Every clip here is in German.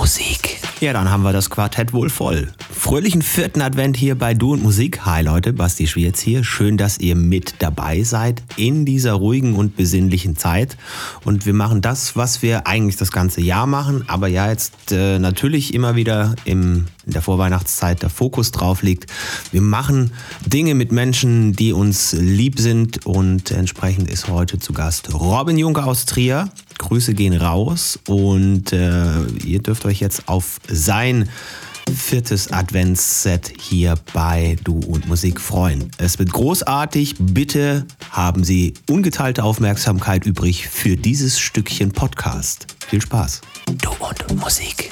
Musik. Ja, dann haben wir das Quartett wohl voll. Fröhlichen vierten Advent hier bei Du und Musik. Hi Leute, Basti Schwierz hier. Schön, dass ihr mit dabei seid in dieser ruhigen und besinnlichen Zeit. Und wir machen das, was wir eigentlich das ganze Jahr machen, aber ja jetzt äh, natürlich immer wieder im, in der Vorweihnachtszeit der Fokus drauf liegt. Wir machen Dinge mit Menschen, die uns lieb sind und entsprechend ist heute zu Gast Robin Juncker aus Trier. Grüße gehen raus und äh, ihr dürft euch jetzt auf sein viertes Adventsset hier bei Du und Musik freuen. Es wird großartig. Bitte haben Sie ungeteilte Aufmerksamkeit übrig für dieses Stückchen Podcast. Viel Spaß. Du und Musik.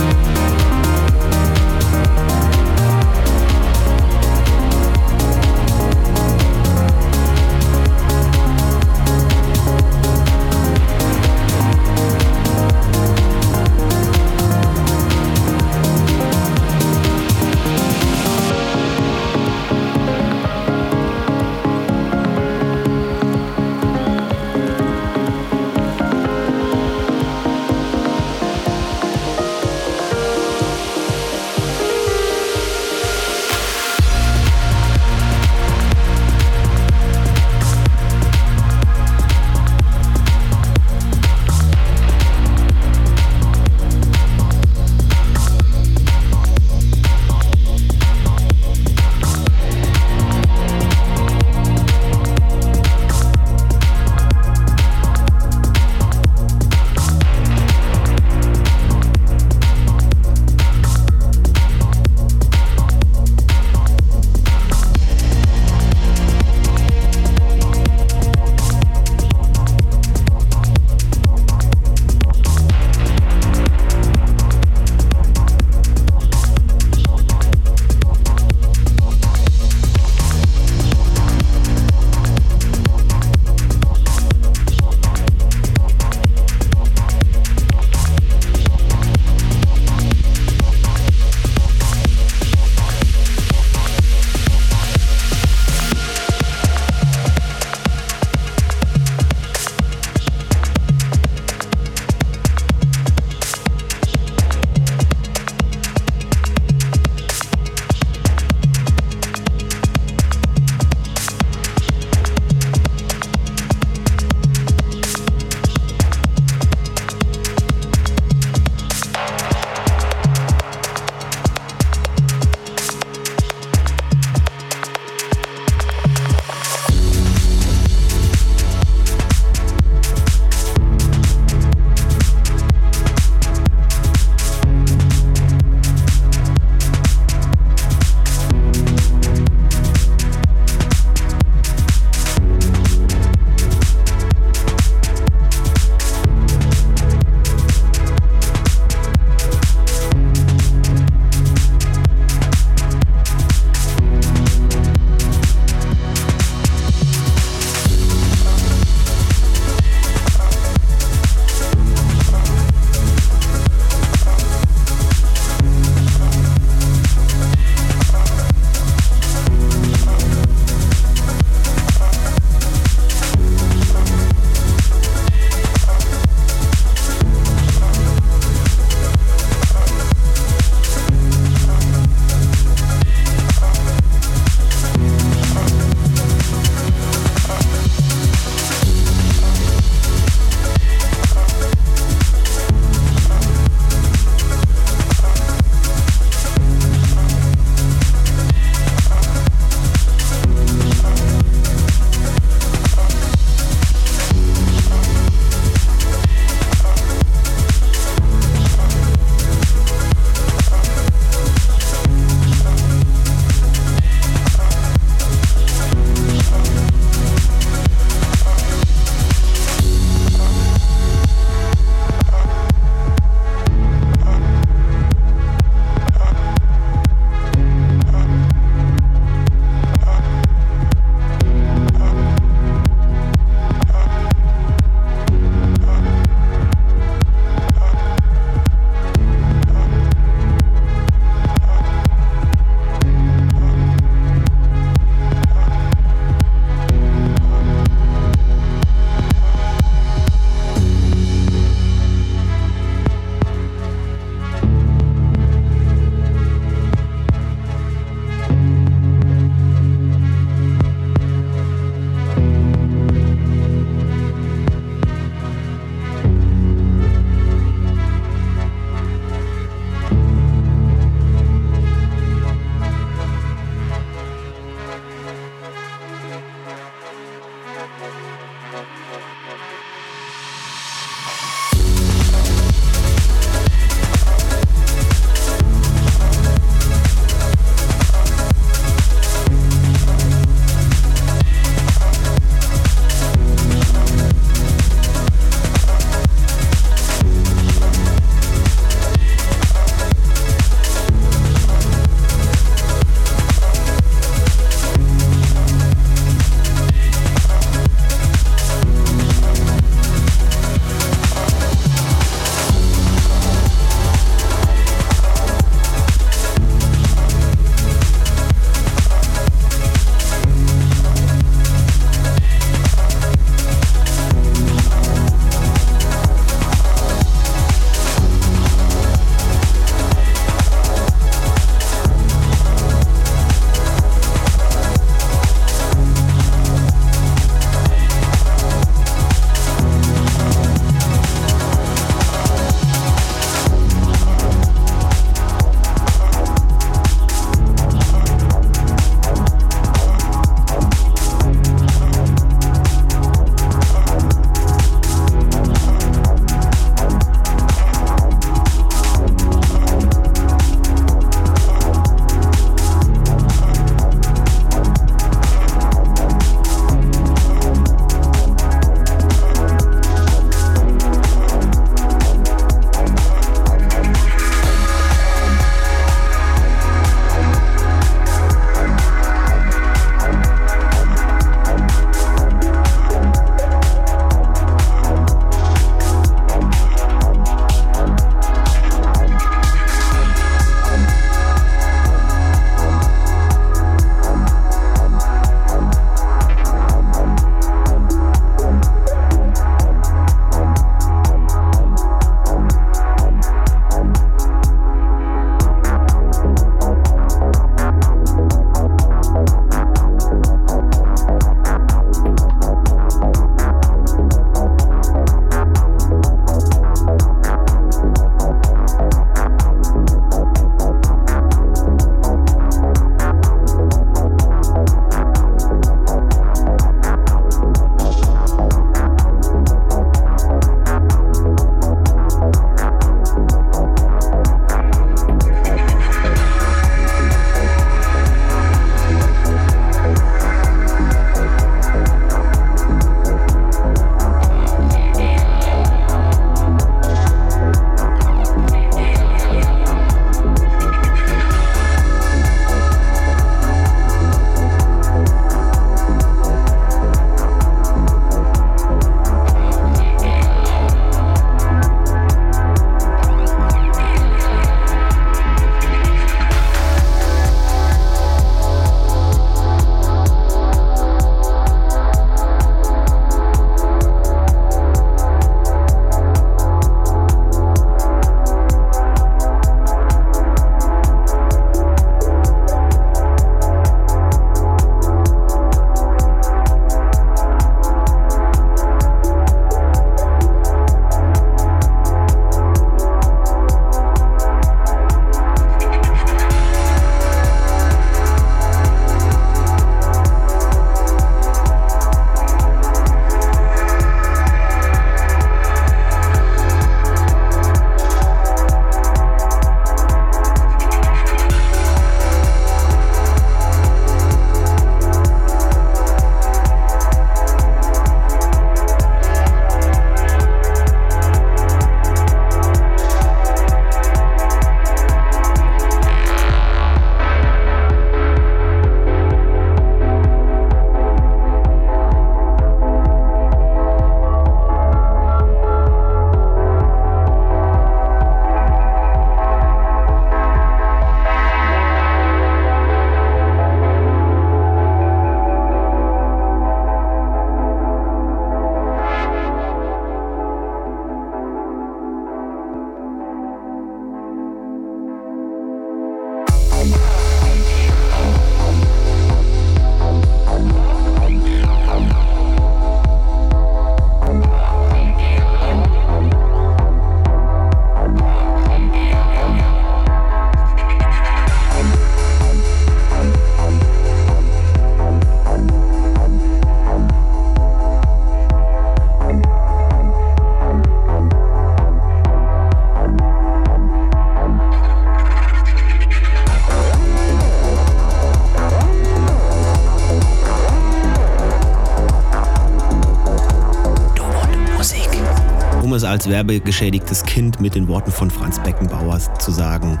Werbegeschädigtes Kind mit den Worten von Franz Beckenbauer zu sagen,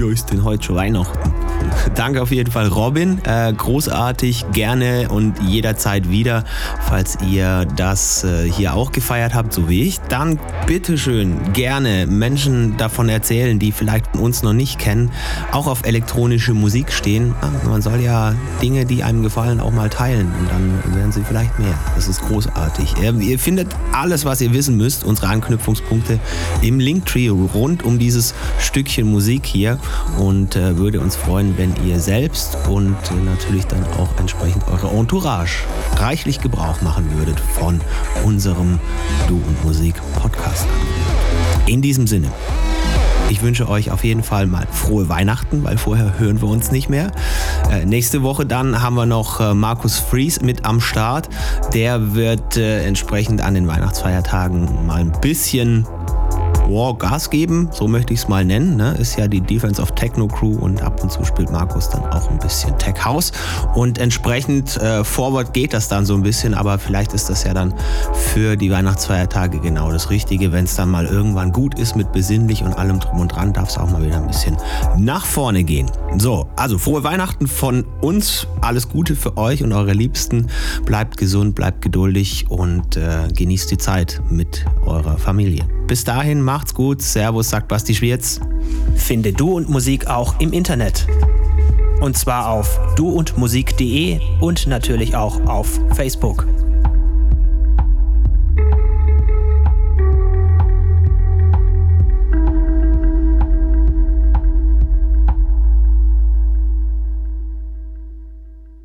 ja, ist denn heute schon Weihnachten? Danke auf jeden Fall, Robin. Äh, großartig, gerne und jederzeit wieder. Falls ihr das äh, hier auch gefeiert habt, so wie ich, dann bitteschön gerne Menschen davon erzählen, die vielleicht uns noch nicht kennen, auch auf elektronische Musik stehen. Man soll ja Dinge, die einem gefallen, auch mal teilen und dann werden sie vielleicht mehr. Das ist großartig. Ihr findet alles, was ihr wissen müsst, unsere Anknüpfungspunkte im Linktree rund um dieses Stückchen Musik hier und äh, würde uns freuen, wenn ihr selbst und natürlich dann auch entsprechend eure Entourage reichlich Gebrauch machen würdet von unserem Du und Musik Podcast. In diesem Sinne. Ich wünsche euch auf jeden Fall mal frohe Weihnachten, weil vorher hören wir uns nicht mehr. Äh, nächste Woche dann haben wir noch äh, Markus Fries mit am Start. Der wird äh, entsprechend an den Weihnachtsfeiertagen mal ein bisschen wow, Gas geben, so möchte ich es mal nennen. Ne? Ist ja die Defense of Techno Crew und ab und zu spielt Markus dann auch ein bisschen Tech House. Und entsprechend äh, forward geht das dann so ein bisschen, aber vielleicht ist das ja dann für die Weihnachtsfeiertage genau das Richtige. Wenn es dann mal irgendwann gut ist mit besinnlich und allem drum und dran, darf es auch mal wieder ein bisschen nach vorne gehen. So, also frohe Weihnachten von uns. Alles Gute für euch und eure Liebsten. Bleibt gesund, bleibt geduldig und äh, genießt die Zeit mit eurer Familie. Bis dahin, macht's gut. Servus, sagt Basti Schwierz. Finde Du und Musik auch im Internet. Und zwar auf duundmusik.de und natürlich auch auf Facebook.